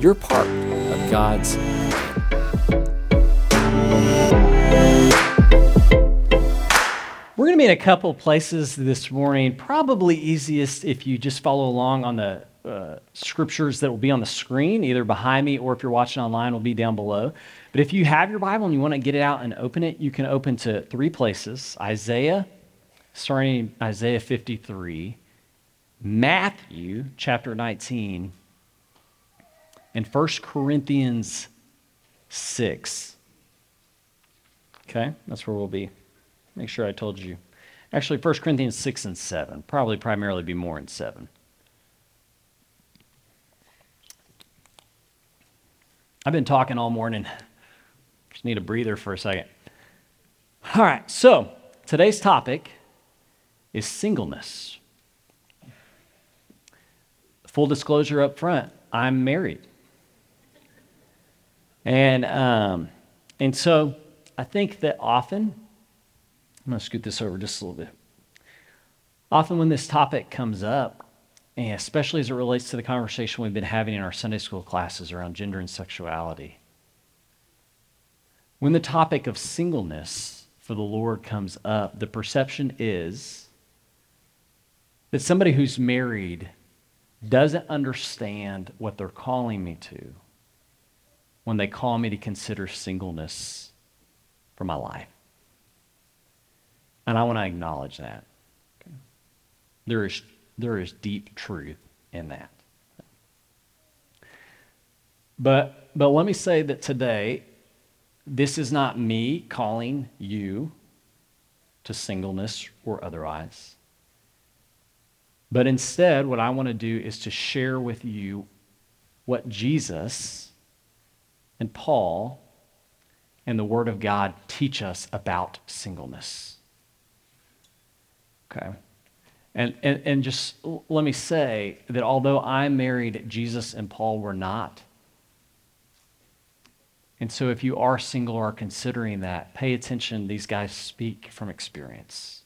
you're part of God's We're going to be in a couple places this morning. Probably easiest if you just follow along on the uh, scriptures that will be on the screen, either behind me or if you're watching online, will be down below. But if you have your Bible and you want to get it out and open it, you can open to three places Isaiah, starting Isaiah 53, Matthew chapter 19, and 1 Corinthians 6. Okay, that's where we'll be. Make sure I told you. Actually, 1 Corinthians 6 and 7. Probably primarily be more in 7. I've been talking all morning. Just need a breather for a second. All right, so today's topic is singleness. Full disclosure up front I'm married. And, um, and so I think that often, I'm going to scoot this over just a little bit. Often, when this topic comes up, and especially as it relates to the conversation we've been having in our Sunday school classes around gender and sexuality, when the topic of singleness for the Lord comes up, the perception is that somebody who's married doesn't understand what they're calling me to when they call me to consider singleness for my life. And I want to acknowledge that. Okay. There, is, there is deep truth in that. But, but let me say that today, this is not me calling you to singleness or otherwise. But instead, what I want to do is to share with you what Jesus and Paul and the Word of God teach us about singleness. Okay. And, and, and just let me say that although I'm married, Jesus and Paul were not. And so if you are single or are considering that, pay attention. These guys speak from experience.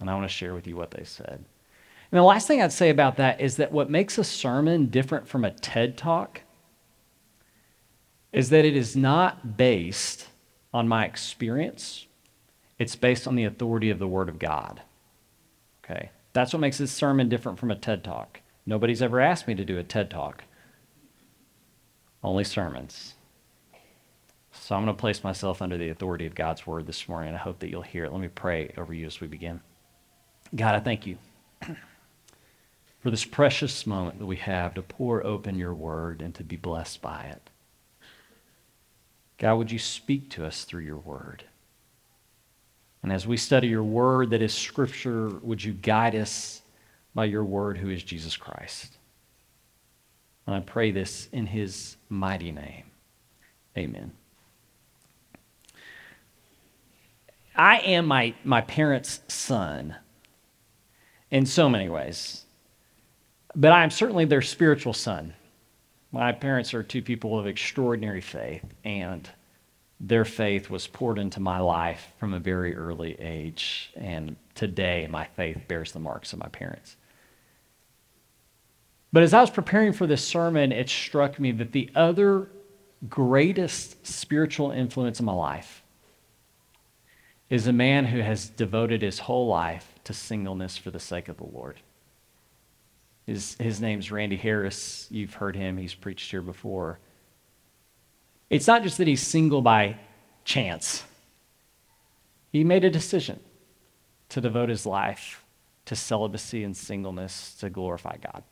And I want to share with you what they said. And the last thing I'd say about that is that what makes a sermon different from a TED talk is that it is not based on my experience, it's based on the authority of the Word of God. Okay? That's what makes this sermon different from a TED talk. Nobody's ever asked me to do a TED talk, only sermons. So I'm going to place myself under the authority of God's Word this morning, I hope that you'll hear it. Let me pray over you as we begin. God, I thank you for this precious moment that we have to pour open your Word and to be blessed by it. God, would you speak to us through your word? And as we study your word that is scripture, would you guide us by your word, who is Jesus Christ? And I pray this in his mighty name. Amen. I am my, my parents' son in so many ways, but I'm certainly their spiritual son. My parents are two people of extraordinary faith, and their faith was poured into my life from a very early age. And today, my faith bears the marks of my parents. But as I was preparing for this sermon, it struck me that the other greatest spiritual influence in my life is a man who has devoted his whole life to singleness for the sake of the Lord. His, his name's Randy Harris. You've heard him, he's preached here before. It's not just that he's single by chance, he made a decision to devote his life to celibacy and singleness to glorify God.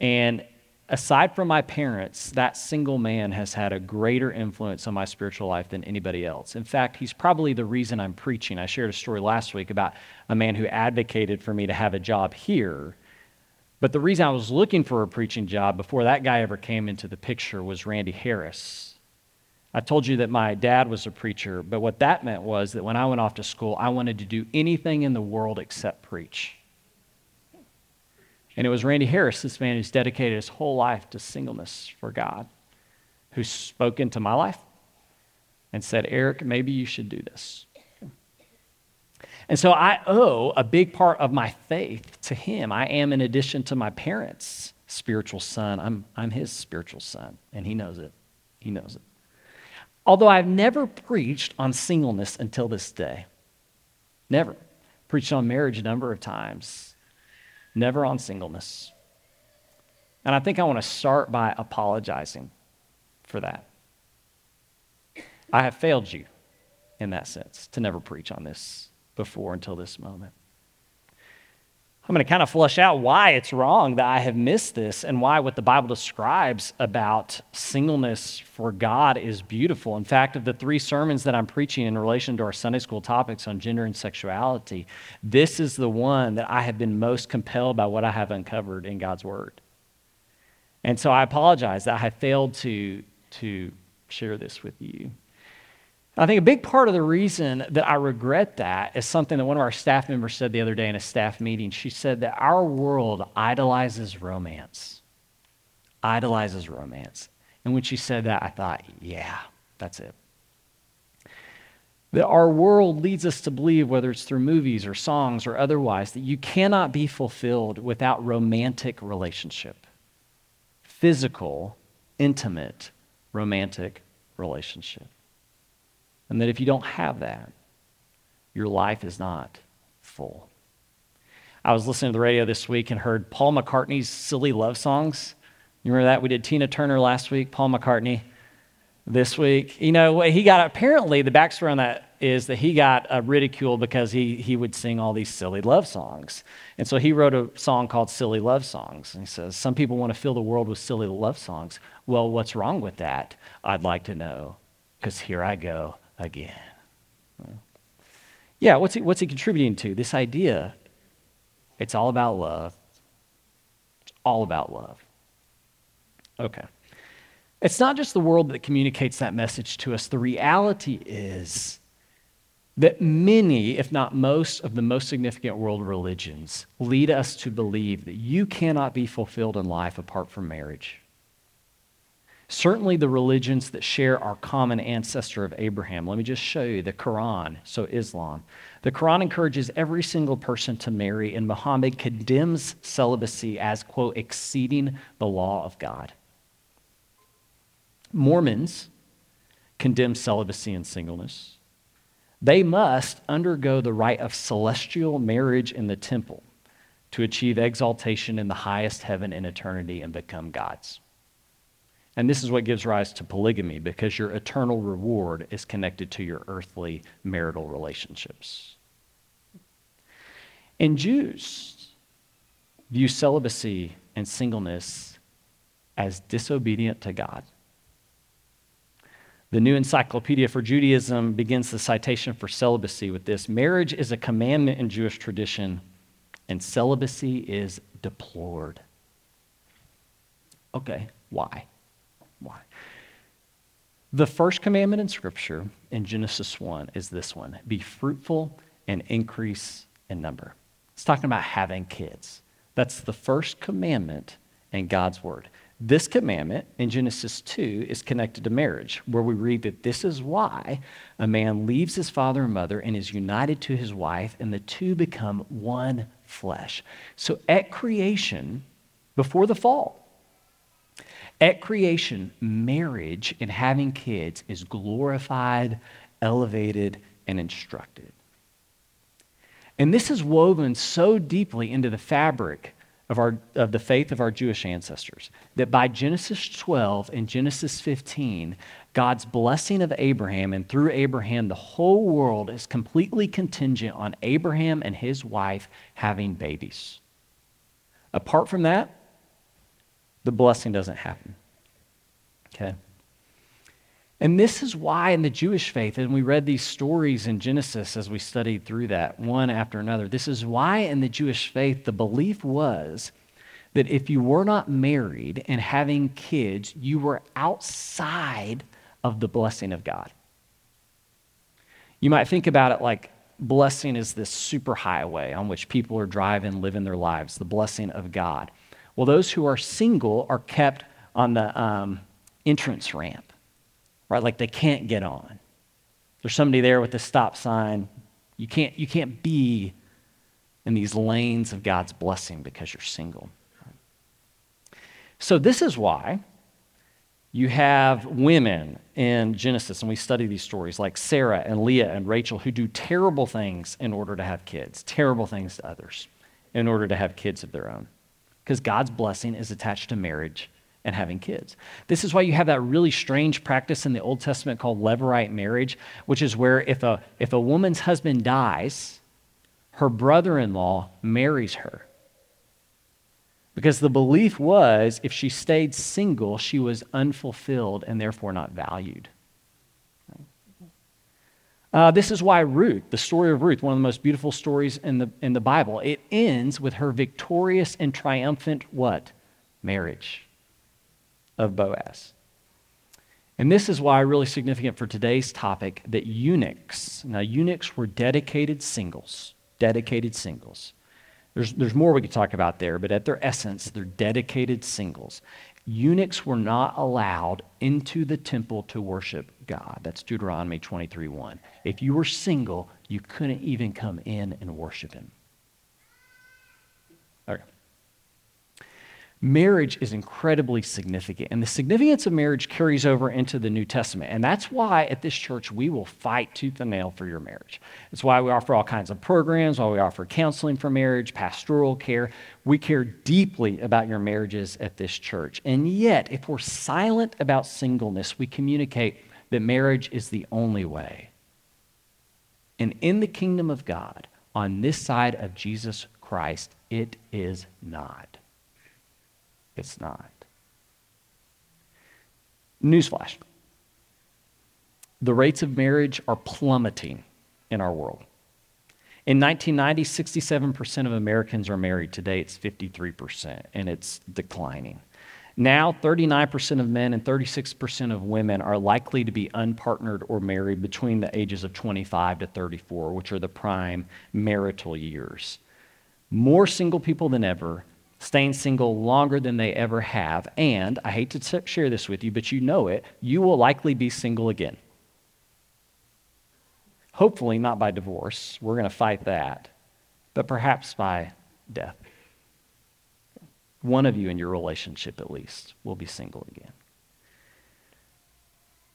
And aside from my parents, that single man has had a greater influence on my spiritual life than anybody else. In fact, he's probably the reason I'm preaching. I shared a story last week about a man who advocated for me to have a job here But the reason I was looking for a preaching job before that guy ever came into the picture was Randy Harris. I told you that my dad was a preacher, but what that meant was that when I went off to school, I wanted to do anything in the world except preach. And it was Randy Harris, this man who's dedicated his whole life to singleness for God, who spoke into my life and said, Eric, maybe you should do this. And so I owe a big part of my faith to him. I am, in addition to my parents' spiritual son, I'm, I'm his spiritual son, and he knows it. He knows it. Although I've never preached on singleness until this day. Never. Preached on marriage a number of times, never on singleness. And I think I want to start by apologizing for that. I have failed you in that sense to never preach on this before until this moment. I'm going to kind of flush out why it's wrong that I have missed this and why what the Bible describes about singleness for God is beautiful. In fact, of the three sermons that I'm preaching in relation to our Sunday school topics on gender and sexuality, this is the one that I have been most compelled by what I have uncovered in God's Word. And so I apologize that I have failed to, to share this with you. I think a big part of the reason that I regret that is something that one of our staff members said the other day in a staff meeting. She said that our world idolizes romance. Idolizes romance. And when she said that, I thought, yeah, that's it. That our world leads us to believe, whether it's through movies or songs or otherwise, that you cannot be fulfilled without romantic relationship. Physical, intimate, romantic relationship. And that if you don't have that, your life is not full. I was listening to the radio this week and heard Paul McCartney's silly love songs. You remember that? We did Tina Turner last week, Paul McCartney this week. You know, he got apparently the backstory on that is that he got uh, ridiculed because he, he would sing all these silly love songs. And so he wrote a song called Silly Love Songs. And he says, Some people want to fill the world with silly love songs. Well, what's wrong with that? I'd like to know, because here I go again. Yeah, what's he, what's he contributing to? This idea. It's all about love. It's all about love. Okay. It's not just the world that communicates that message to us. The reality is that many, if not most, of the most significant world religions lead us to believe that you cannot be fulfilled in life apart from marriage. Certainly, the religions that share our common ancestor of Abraham. Let me just show you the Quran, so Islam. The Quran encourages every single person to marry, and Muhammad condemns celibacy as, quote, exceeding the law of God. Mormons condemn celibacy and singleness. They must undergo the rite of celestial marriage in the temple to achieve exaltation in the highest heaven in eternity and become gods. And this is what gives rise to polygamy because your eternal reward is connected to your earthly marital relationships. And Jews view celibacy and singleness as disobedient to God. The New Encyclopedia for Judaism begins the citation for celibacy with this Marriage is a commandment in Jewish tradition, and celibacy is deplored. Okay, why? Why? The first commandment in Scripture in Genesis 1 is this one be fruitful and increase in number. It's talking about having kids. That's the first commandment in God's Word. This commandment in Genesis 2 is connected to marriage, where we read that this is why a man leaves his father and mother and is united to his wife, and the two become one flesh. So at creation, before the fall, at creation, marriage and having kids is glorified, elevated, and instructed. And this is woven so deeply into the fabric of, our, of the faith of our Jewish ancestors that by Genesis 12 and Genesis 15, God's blessing of Abraham, and through Abraham, the whole world is completely contingent on Abraham and his wife having babies. Apart from that, the blessing doesn't happen. Okay? And this is why in the Jewish faith, and we read these stories in Genesis as we studied through that, one after another, this is why in the Jewish faith the belief was that if you were not married and having kids, you were outside of the blessing of God. You might think about it like blessing is this super highway on which people are driving, living their lives, the blessing of God. Well, those who are single are kept on the um, entrance ramp, right? Like they can't get on. There's somebody there with a stop sign. You can't, you can't be in these lanes of God's blessing because you're single. So, this is why you have women in Genesis, and we study these stories like Sarah and Leah and Rachel who do terrible things in order to have kids, terrible things to others in order to have kids of their own. Because God's blessing is attached to marriage and having kids. This is why you have that really strange practice in the Old Testament called levirate marriage, which is where if a, if a woman's husband dies, her brother in law marries her. Because the belief was if she stayed single, she was unfulfilled and therefore not valued. Uh, this is why Ruth, the story of Ruth, one of the most beautiful stories in the, in the Bible, it ends with her victorious and triumphant what? Marriage of Boaz. And this is why really significant for today's topic that eunuchs, now eunuchs were dedicated singles, dedicated singles. There's, there's more we could talk about there, but at their essence, they're dedicated singles. Eunuchs were not allowed into the temple to worship God. That's Deuteronomy 23 1. If you were single, you couldn't even come in and worship Him. Marriage is incredibly significant. And the significance of marriage carries over into the New Testament. And that's why at this church we will fight tooth and nail for your marriage. It's why we offer all kinds of programs, why we offer counseling for marriage, pastoral care. We care deeply about your marriages at this church. And yet, if we're silent about singleness, we communicate that marriage is the only way. And in the kingdom of God, on this side of Jesus Christ, it is not. It's not. Newsflash the rates of marriage are plummeting in our world. In 1990, 67% of Americans are married. Today, it's 53%, and it's declining. Now, 39% of men and 36% of women are likely to be unpartnered or married between the ages of 25 to 34, which are the prime marital years. More single people than ever, staying single longer than they ever have. And I hate to share this with you, but you know it, you will likely be single again. Hopefully, not by divorce. We're going to fight that, but perhaps by death. One of you in your relationship, at least, will be single again.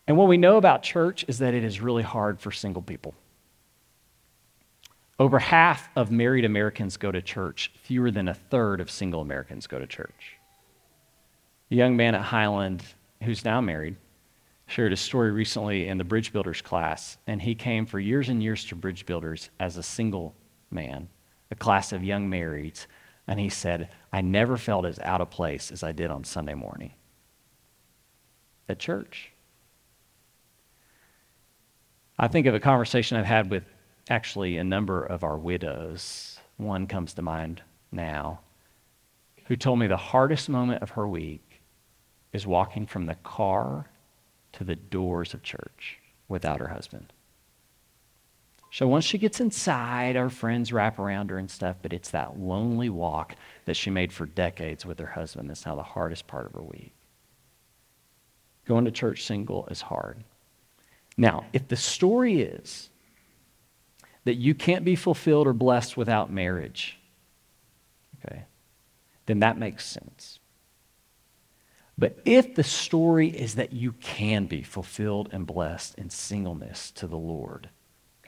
And what we know about church is that it is really hard for single people. Over half of married Americans go to church, fewer than a third of single Americans go to church. A young man at Highland who's now married shared a story recently in the Bridge Builders class, and he came for years and years to Bridge Builders as a single man, a class of young marrieds, and he said, I never felt as out of place as I did on Sunday morning at church. I think of a conversation I've had with actually a number of our widows. One comes to mind now, who told me the hardest moment of her week is walking from the car to the doors of church without her husband. So once she gets inside, our friends wrap around her and stuff, but it's that lonely walk that she made for decades with her husband that's now the hardest part of her week. Going to church single is hard. Now, if the story is that you can't be fulfilled or blessed without marriage, okay, then that makes sense. But if the story is that you can be fulfilled and blessed in singleness to the Lord,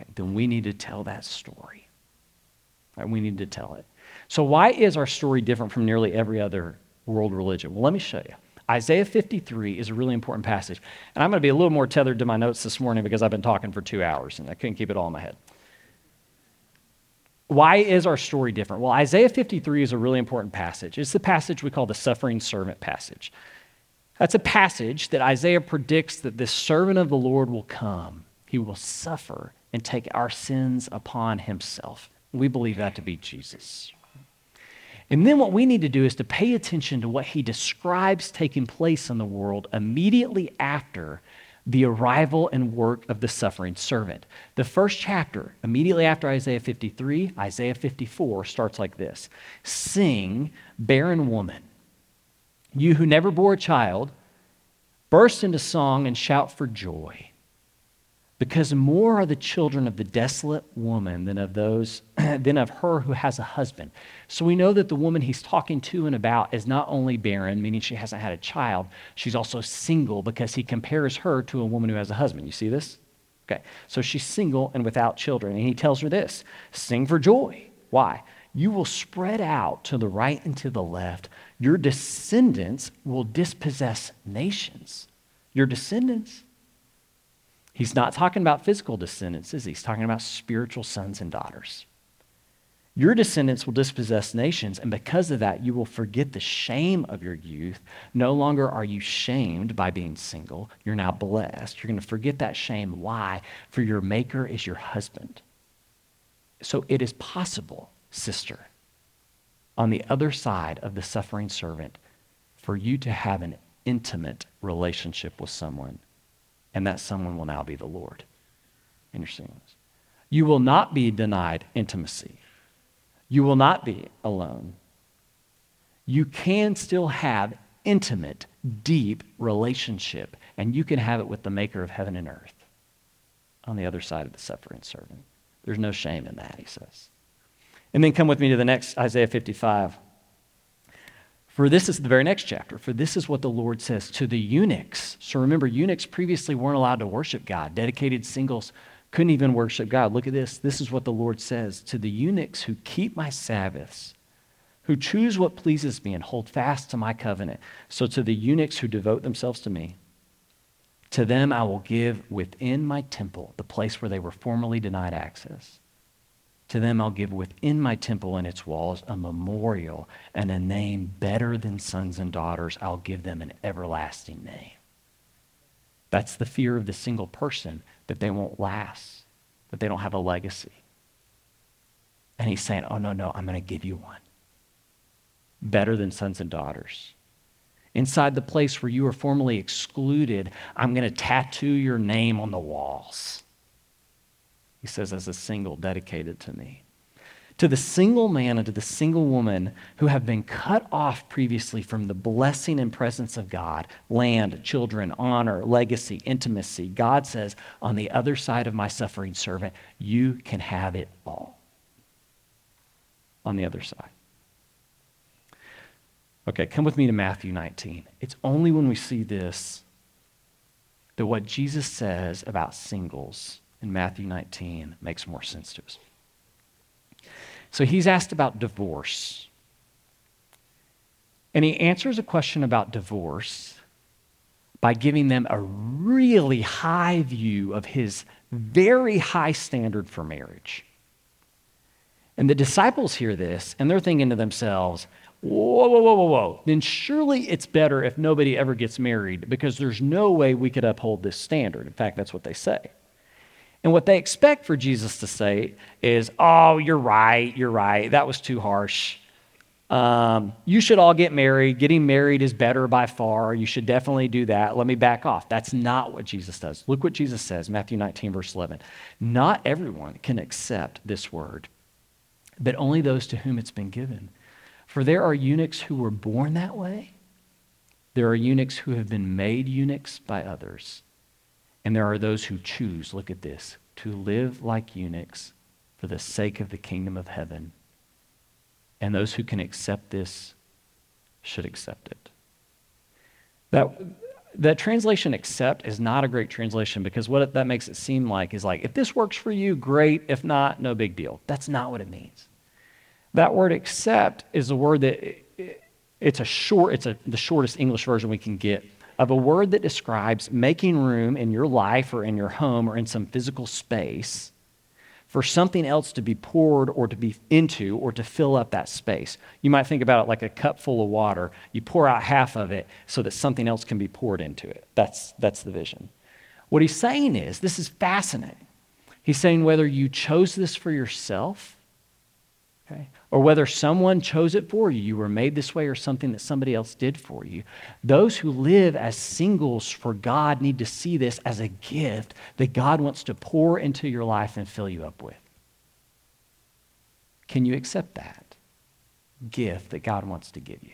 okay, then we need to tell that story. Right? We need to tell it. So, why is our story different from nearly every other world religion? Well, let me show you. Isaiah 53 is a really important passage. And I'm going to be a little more tethered to my notes this morning because I've been talking for two hours and I couldn't keep it all in my head. Why is our story different? Well, Isaiah 53 is a really important passage. It's the passage we call the suffering servant passage. That's a passage that Isaiah predicts that this servant of the Lord will come. He will suffer and take our sins upon himself. We believe that to be Jesus. And then what we need to do is to pay attention to what he describes taking place in the world immediately after the arrival and work of the suffering servant. The first chapter, immediately after Isaiah 53, Isaiah 54, starts like this Sing, barren woman, you who never bore a child, burst into song and shout for joy because more are the children of the desolate woman than of those than of her who has a husband. So we know that the woman he's talking to and about is not only barren meaning she hasn't had a child. She's also single because he compares her to a woman who has a husband. You see this? Okay. So she's single and without children. And he tells her this sing for joy. Why? You will spread out to the right and to the left. Your descendants will dispossess nations. Your descendants He's not talking about physical descendants, is he? He's talking about spiritual sons and daughters. Your descendants will dispossess nations, and because of that, you will forget the shame of your youth. No longer are you shamed by being single. You're now blessed. You're going to forget that shame. Why? For your Maker is your husband. So it is possible, sister, on the other side of the suffering servant, for you to have an intimate relationship with someone and that someone will now be the Lord. in your Interesting. You will not be denied intimacy. You will not be alone. You can still have intimate, deep relationship, and you can have it with the maker of heaven and earth on the other side of the suffering servant. There's no shame in that, he says. And then come with me to the next Isaiah 55. For this is the very next chapter. For this is what the Lord says to the eunuchs. So remember, eunuchs previously weren't allowed to worship God. Dedicated singles couldn't even worship God. Look at this. This is what the Lord says to the eunuchs who keep my Sabbaths, who choose what pleases me and hold fast to my covenant. So to the eunuchs who devote themselves to me, to them I will give within my temple, the place where they were formerly denied access. To them I'll give within my temple and its walls a memorial and a name better than sons and daughters. I'll give them an everlasting name. That's the fear of the single person that they won't last, that they don't have a legacy. And he's saying, Oh, no, no, I'm going to give you one. Better than sons and daughters. Inside the place where you were formerly excluded, I'm going to tattoo your name on the walls. He says, as a single dedicated to me. To the single man and to the single woman who have been cut off previously from the blessing and presence of God land, children, honor, legacy, intimacy God says, on the other side of my suffering servant, you can have it all. On the other side. Okay, come with me to Matthew 19. It's only when we see this that what Jesus says about singles in Matthew 19 makes more sense to us. So he's asked about divorce. And he answers a question about divorce by giving them a really high view of his very high standard for marriage. And the disciples hear this and they're thinking to themselves, whoa, whoa, whoa, whoa, whoa. Then surely it's better if nobody ever gets married because there's no way we could uphold this standard. In fact, that's what they say. And what they expect for Jesus to say is, Oh, you're right, you're right, that was too harsh. Um, you should all get married. Getting married is better by far. You should definitely do that. Let me back off. That's not what Jesus does. Look what Jesus says, Matthew 19, verse 11. Not everyone can accept this word, but only those to whom it's been given. For there are eunuchs who were born that way, there are eunuchs who have been made eunuchs by others. And there are those who choose, look at this, to live like eunuchs for the sake of the kingdom of heaven. And those who can accept this should accept it. That, that translation accept is not a great translation because what that makes it seem like is like, if this works for you, great. If not, no big deal. That's not what it means. That word accept is a word that it's a short, it's a, the shortest English version we can get of a word that describes making room in your life or in your home or in some physical space for something else to be poured or to be into or to fill up that space. You might think about it like a cup full of water. You pour out half of it so that something else can be poured into it. That's, that's the vision. What he's saying is this is fascinating. He's saying whether you chose this for yourself Okay? Or whether someone chose it for you, you were made this way, or something that somebody else did for you. Those who live as singles for God need to see this as a gift that God wants to pour into your life and fill you up with. Can you accept that gift that God wants to give you?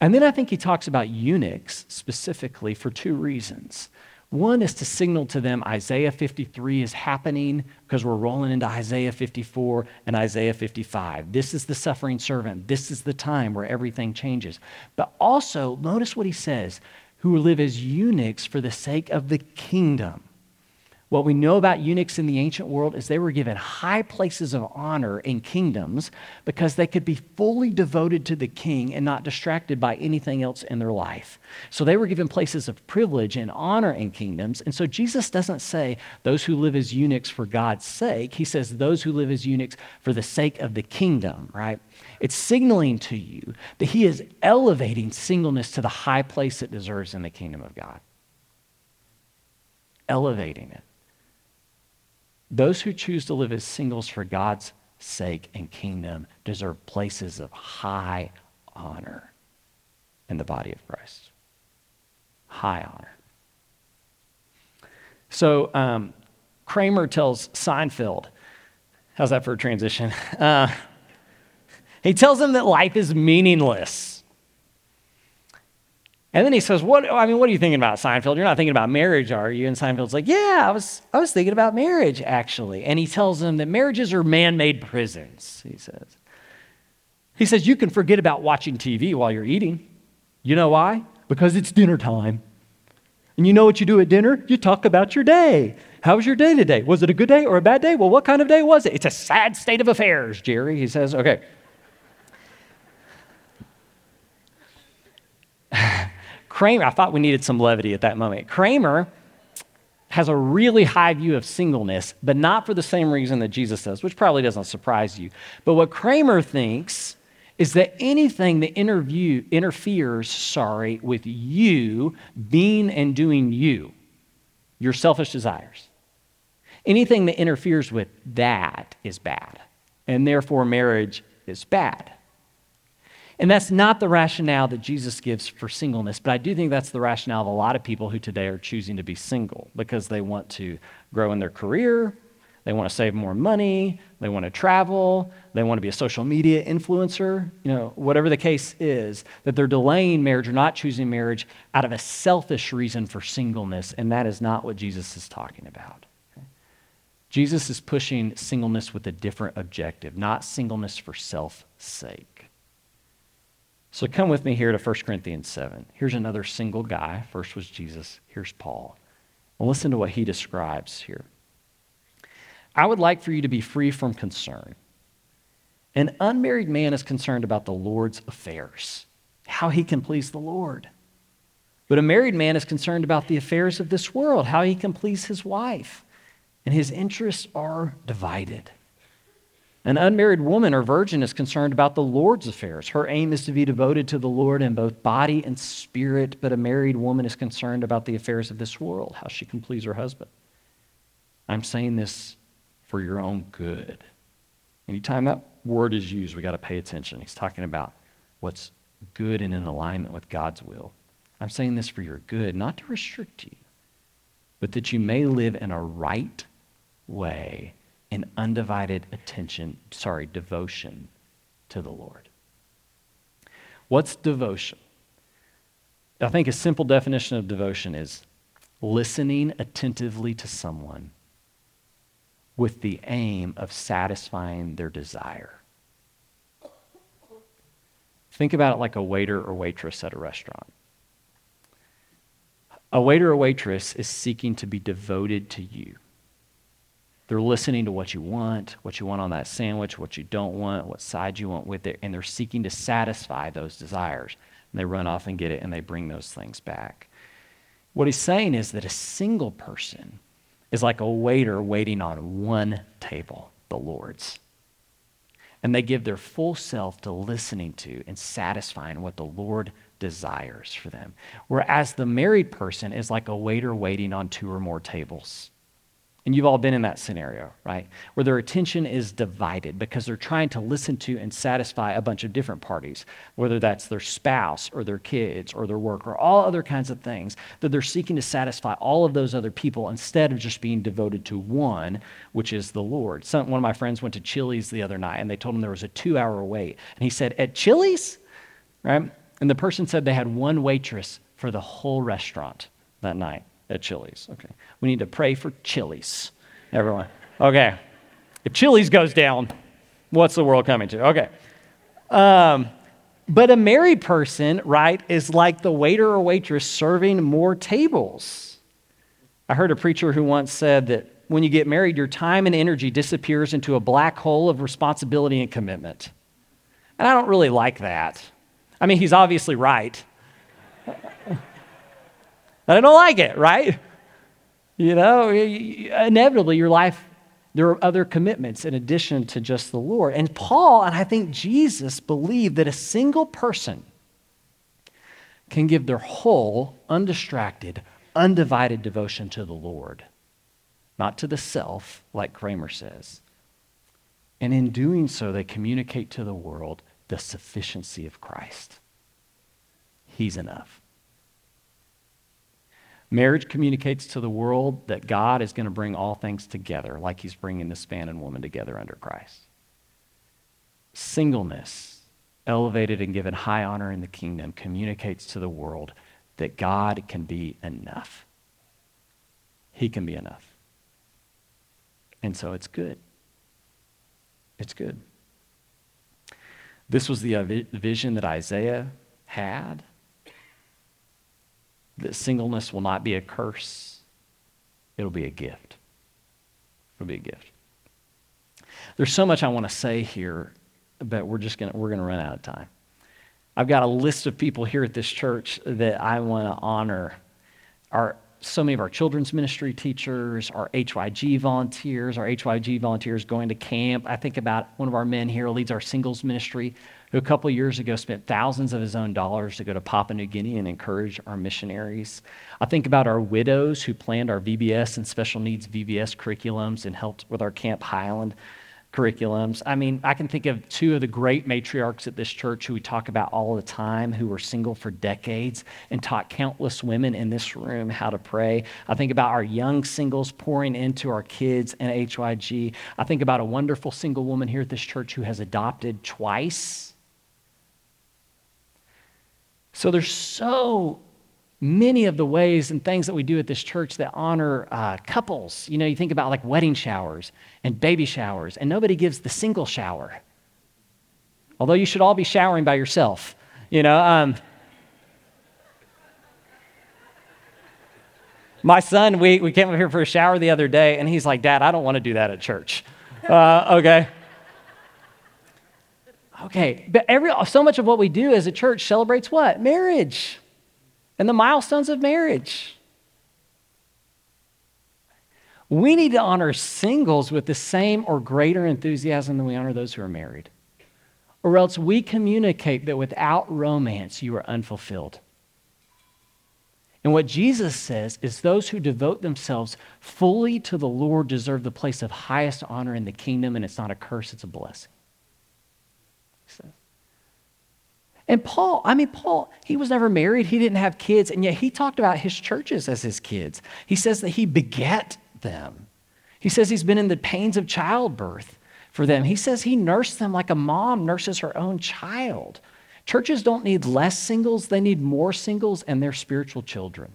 And then I think he talks about eunuchs specifically for two reasons. One is to signal to them Isaiah 53 is happening because we're rolling into Isaiah 54 and Isaiah 55. This is the suffering servant. This is the time where everything changes. But also, notice what he says who live as eunuchs for the sake of the kingdom. What we know about eunuchs in the ancient world is they were given high places of honor in kingdoms because they could be fully devoted to the king and not distracted by anything else in their life. So they were given places of privilege and honor in kingdoms. And so Jesus doesn't say those who live as eunuchs for God's sake. He says those who live as eunuchs for the sake of the kingdom, right? It's signaling to you that he is elevating singleness to the high place it deserves in the kingdom of God. Elevating it. Those who choose to live as singles for God's sake and kingdom deserve places of high honor in the body of Christ. High honor. So um, Kramer tells Seinfeld, how's that for a transition? Uh, he tells him that life is meaningless. And then he says, "What? I mean, what are you thinking about, Seinfeld? You're not thinking about marriage, are you?" And Seinfeld's like, "Yeah, I was. I was thinking about marriage, actually." And he tells him that marriages are man-made prisons. He says. He says you can forget about watching TV while you're eating. You know why? Because it's dinner time. And you know what you do at dinner? You talk about your day. How was your day today? Was it a good day or a bad day? Well, what kind of day was it? It's a sad state of affairs, Jerry. He says, okay. Kramer, I thought we needed some levity at that moment. Kramer has a really high view of singleness, but not for the same reason that Jesus does, which probably doesn't surprise you. But what Kramer thinks is that anything that interview, interferes, sorry, with you being and doing you, your selfish desires, anything that interferes with that is bad. And therefore, marriage is bad. And that's not the rationale that Jesus gives for singleness, but I do think that's the rationale of a lot of people who today are choosing to be single because they want to grow in their career, they want to save more money, they want to travel, they want to be a social media influencer, you know, whatever the case is, that they're delaying marriage or not choosing marriage out of a selfish reason for singleness, and that is not what Jesus is talking about. Jesus is pushing singleness with a different objective, not singleness for self sake. So come with me here to 1 Corinthians 7. Here's another single guy. First was Jesus, here's Paul. And listen to what he describes here. I would like for you to be free from concern. An unmarried man is concerned about the Lord's affairs, how he can please the Lord. But a married man is concerned about the affairs of this world, how he can please his wife. And his interests are divided. An unmarried woman or virgin is concerned about the Lord's affairs. Her aim is to be devoted to the Lord in both body and spirit, but a married woman is concerned about the affairs of this world, how she can please her husband. I'm saying this for your own good. Anytime that word is used, we got to pay attention. He's talking about what's good and in alignment with God's will. I'm saying this for your good, not to restrict you, but that you may live in a right way and undivided attention, sorry, devotion to the Lord. What's devotion? I think a simple definition of devotion is listening attentively to someone with the aim of satisfying their desire. Think about it like a waiter or waitress at a restaurant. A waiter or waitress is seeking to be devoted to you. They're listening to what you want, what you want on that sandwich, what you don't want, what side you want with it, and they're seeking to satisfy those desires. And they run off and get it and they bring those things back. What he's saying is that a single person is like a waiter waiting on one table, the Lord's. And they give their full self to listening to and satisfying what the Lord desires for them. Whereas the married person is like a waiter waiting on two or more tables And you've all been in that scenario, right? Where their attention is divided because they're trying to listen to and satisfy a bunch of different parties, whether that's their spouse or their kids or their work or all other kinds of things, that they're seeking to satisfy all of those other people instead of just being devoted to one, which is the Lord. Some, one of my friends went to Chili's the other night and they told him there was a two hour wait. And he said, At Chili's? Right? And the person said they had one waitress for the whole restaurant that night at Chili's. Okay. We need to pray for Chili's, everyone. Okay. If Chili's goes down, what's the world coming to? Okay. Um, but a married person, right, is like the waiter or waitress serving more tables. I heard a preacher who once said that when you get married, your time and energy disappears into a black hole of responsibility and commitment. And I don't really like that. I mean, he's obviously right. I don't like it, right? You know, inevitably your life, there are other commitments in addition to just the Lord. And Paul, and I think Jesus, believed that a single person can give their whole, undistracted, undivided devotion to the Lord, not to the self, like Kramer says. And in doing so, they communicate to the world the sufficiency of Christ. He's enough. Marriage communicates to the world that God is going to bring all things together, like He's bringing this man and woman together under Christ. Singleness, elevated and given high honor in the kingdom, communicates to the world that God can be enough. He can be enough. And so it's good. It's good. This was the uh, vision that Isaiah had that singleness will not be a curse, it'll be a gift. It'll be a gift. There's so much I want to say here, but we're just going to we're going to run out of time. I've got a list of people here at this church that I want to honor. Our so many of our children's ministry teachers, our HYG volunteers, our HYG volunteers going to camp. I think about one of our men here leads our singles ministry who a couple years ago spent thousands of his own dollars to go to Papua New Guinea and encourage our missionaries. I think about our widows who planned our VBS and special needs VBS curriculums and helped with our Camp Highland curriculums. I mean, I can think of two of the great matriarchs at this church who we talk about all the time, who were single for decades and taught countless women in this room how to pray. I think about our young singles pouring into our kids and HYG. I think about a wonderful single woman here at this church who has adopted twice so there's so many of the ways and things that we do at this church that honor uh, couples. You know, you think about like wedding showers and baby showers, and nobody gives the single shower. Although you should all be showering by yourself, you know. Um, my son, we, we came up here for a shower the other day, and he's like, Dad, I don't want to do that at church. Uh, okay. Okay, but every so much of what we do as a church celebrates what? Marriage and the milestones of marriage. We need to honor singles with the same or greater enthusiasm than we honor those who are married. Or else we communicate that without romance, you are unfulfilled. And what Jesus says is those who devote themselves fully to the Lord deserve the place of highest honor in the kingdom, and it's not a curse, it's a blessing. And Paul, I mean, Paul, he was never married, he didn't have kids, and yet he talked about his churches as his kids. He says that he beget them. He says he's been in the pains of childbirth for them. He says he nursed them like a mom nurses her own child. Churches don't need less singles, they need more singles and their spiritual children.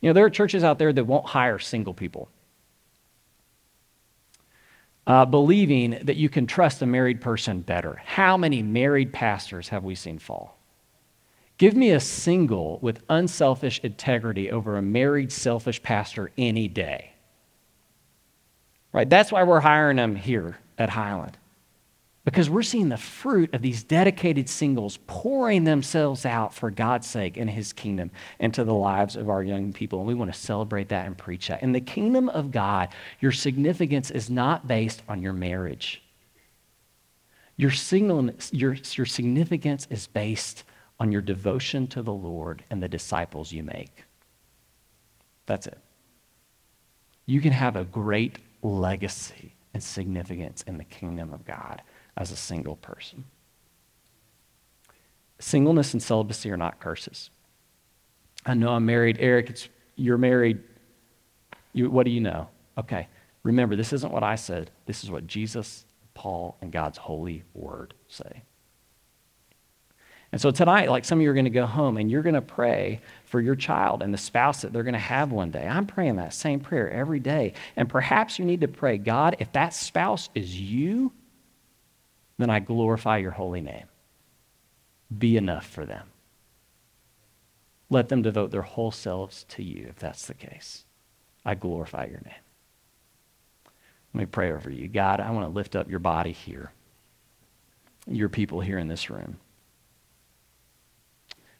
You know, there are churches out there that won't hire single people uh, believing that you can trust a married person better. How many married pastors have we seen fall? Give me a single with unselfish integrity over a married, selfish pastor any day. Right? That's why we're hiring them here at Highland because we're seeing the fruit of these dedicated singles pouring themselves out for God's sake and His kingdom into the lives of our young people. And we want to celebrate that and preach that. In the kingdom of God, your significance is not based on your marriage. Your, signal, your, your significance is based on your devotion to the Lord and the disciples you make. That's it. you can have a great legacy and significance in the kingdom of God as a single person. Singleness and celibacy are not curses. I know I'm married. Eric, you're married. You, what do you know? Okay. Remember, this isn't what I said. This is what Jesus, Paul, and God's holy word say. And so tonight, like some of you are going to go home and you're going to pray for your child and the spouse that they're going to have one day. I'm praying that same prayer every day. And perhaps you need to pray, God, if that spouse is you, then I glorify your holy name. Be enough for them. Let them devote their whole selves to you if that's the case. I glorify your name. Let me pray over you. God, I want to lift up your body here, your people here in this room.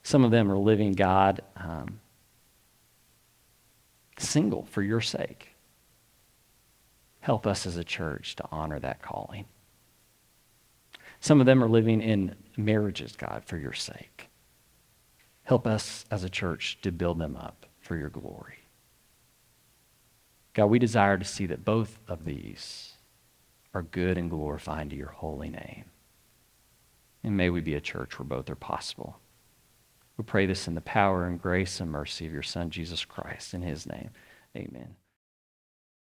Some of them are living, God, um, single for your sake. Help us as a church to honor that calling. Some of them are living in marriages, God, for your sake. Help us as a church to build them up for your glory. God, we desire to see that both of these are good and glorifying to your holy name. And may we be a church where both are possible. We pray this in the power and grace and mercy of your Son, Jesus Christ. In his name, amen.